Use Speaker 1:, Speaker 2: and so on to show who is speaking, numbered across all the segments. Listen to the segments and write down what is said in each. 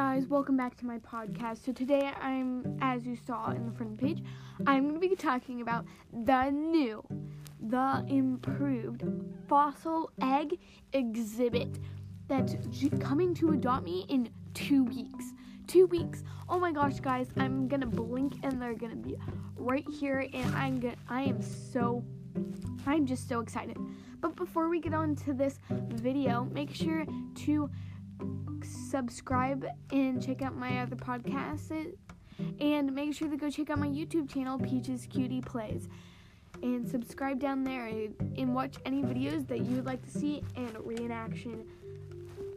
Speaker 1: guys, welcome back to my podcast. So today I'm, as you saw in the front page, I'm going to be talking about the new, the improved fossil egg exhibit that's coming to Adopt Me in two weeks. Two weeks. Oh my gosh, guys, I'm gonna blink and they're gonna be right here, and I'm gonna, I am so, I'm just so excited. But before we get on to this video, make sure to subscribe and check out my other podcasts. And make sure to go check out my YouTube channel, Peaches Cutie Plays. And subscribe down there and watch any videos that you would like to see and reenaction.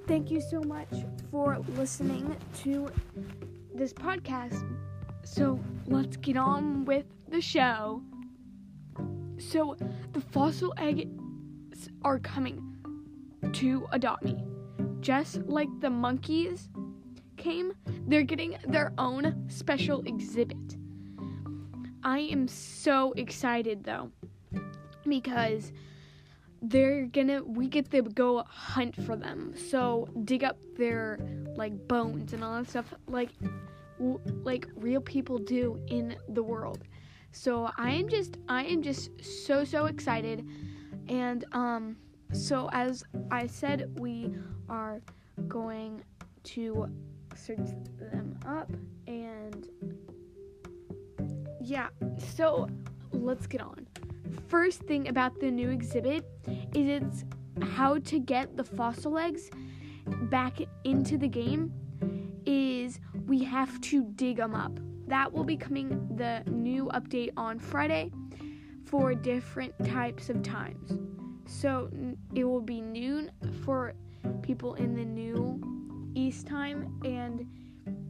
Speaker 1: Thank you so much for listening to this podcast. So let's get on with the show. So the fossil eggs are coming to adopt me just like the monkeys came, they're getting their own special exhibit. I am so excited though because they're gonna we get to go hunt for them. So dig up their like bones and all that stuff like w- like real people do in the world. So I am just I am just so so excited and um so, as I said, we are going to search them up and yeah, so let's get on. First thing about the new exhibit is it's how to get the fossil eggs back into the game is we have to dig them up. That will be coming the new update on Friday for different types of times. So it will be noon for people in the new East time, and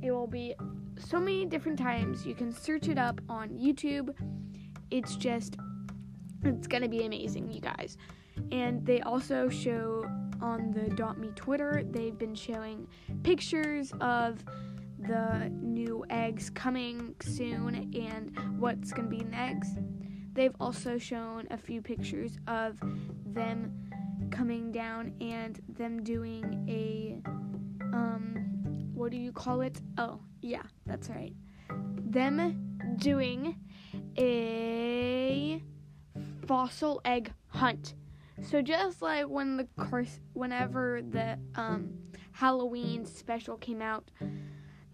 Speaker 1: it will be so many different times. You can search it up on YouTube. It's just, it's gonna be amazing, you guys. And they also show on the Adopt Me Twitter, they've been showing pictures of the new eggs coming soon and what's gonna be next. They've also shown a few pictures of them coming down and them doing a um what do you call it? Oh, yeah, that's right. Them doing a fossil egg hunt. So just like when the course whenever the um Halloween special came out,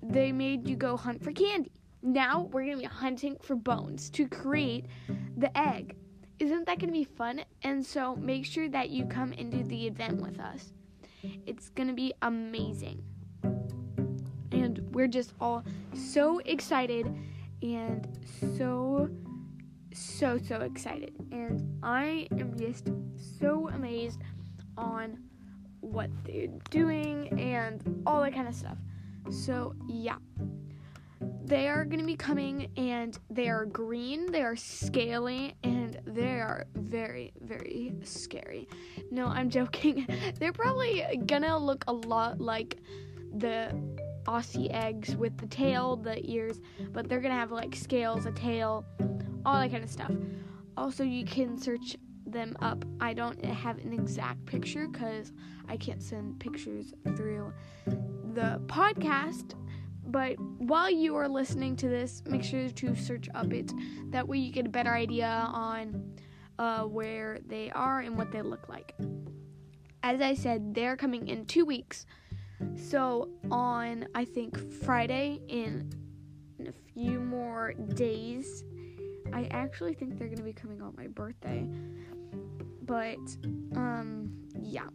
Speaker 1: they made you go hunt for candy. Now we're going to be hunting for bones to create the egg. Isn't that going to be fun? And so make sure that you come and do the event with us. It's going to be amazing. And we're just all so excited and so, so, so excited. And I am just so amazed on what they're doing and all that kind of stuff. So, yeah they are going to be coming and they are green, they are scaly, and they are very, very scary. No, I'm joking. They're probably to look a lot like the Aussie eggs with the tail, the ears, but they're to have like scales, a tail, all that kind of stuff. Also, you can search them up. I don't have an exact picture because I can't send pictures through the podcast but while you are listening to this, make sure to search up it. That way you get a better idea on uh, where they are and what they look like. As I said, they're coming in two weeks. So on, I think, Friday, in, in a few more days, I actually think they're going to be coming on my birthday. But, um, yeah.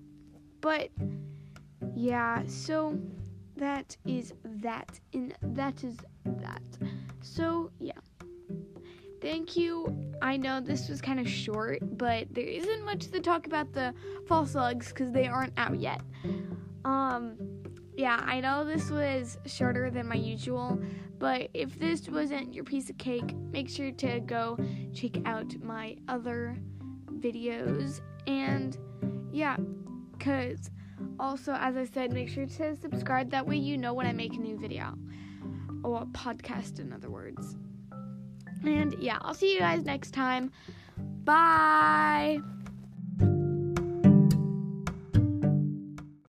Speaker 1: But, yeah, so that is that and that is that. So yeah. Thank you. I know this was kind of short but there isn't much to talk about the fossil eggs because they aren't out yet. Um yeah i know this was shorter than my usual but if this wasn't your piece of cake make sure to go check out my other videos. And yeah because also, as I said, make sure to subscribe. That way, you know when I make a new video or podcast, in other words. And yeah, I'll see you guys next time. Bye.